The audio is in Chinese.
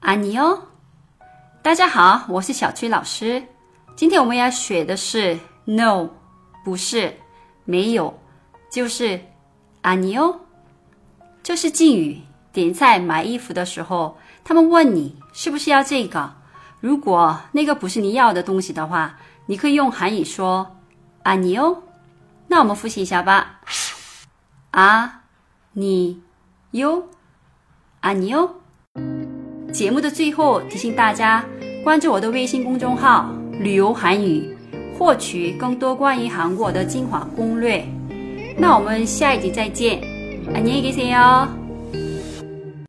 安妮哦，大家好，我是小崔老师。今天我们要学的是 “no”，不是没有，就是安妮哦。这是敬语。点菜买衣服的时候，他们问你是不是要这个？如果那个不是你要的东西的话，你可以用韩语说“安妮哦”。那我们复习一下吧。啊，你哟，安妮哦。节目的最后提醒大家关注我的微信公众号“旅游韩语”，获取更多关于韩国的精华攻略。那我们下一集再见，안녕히계세 요。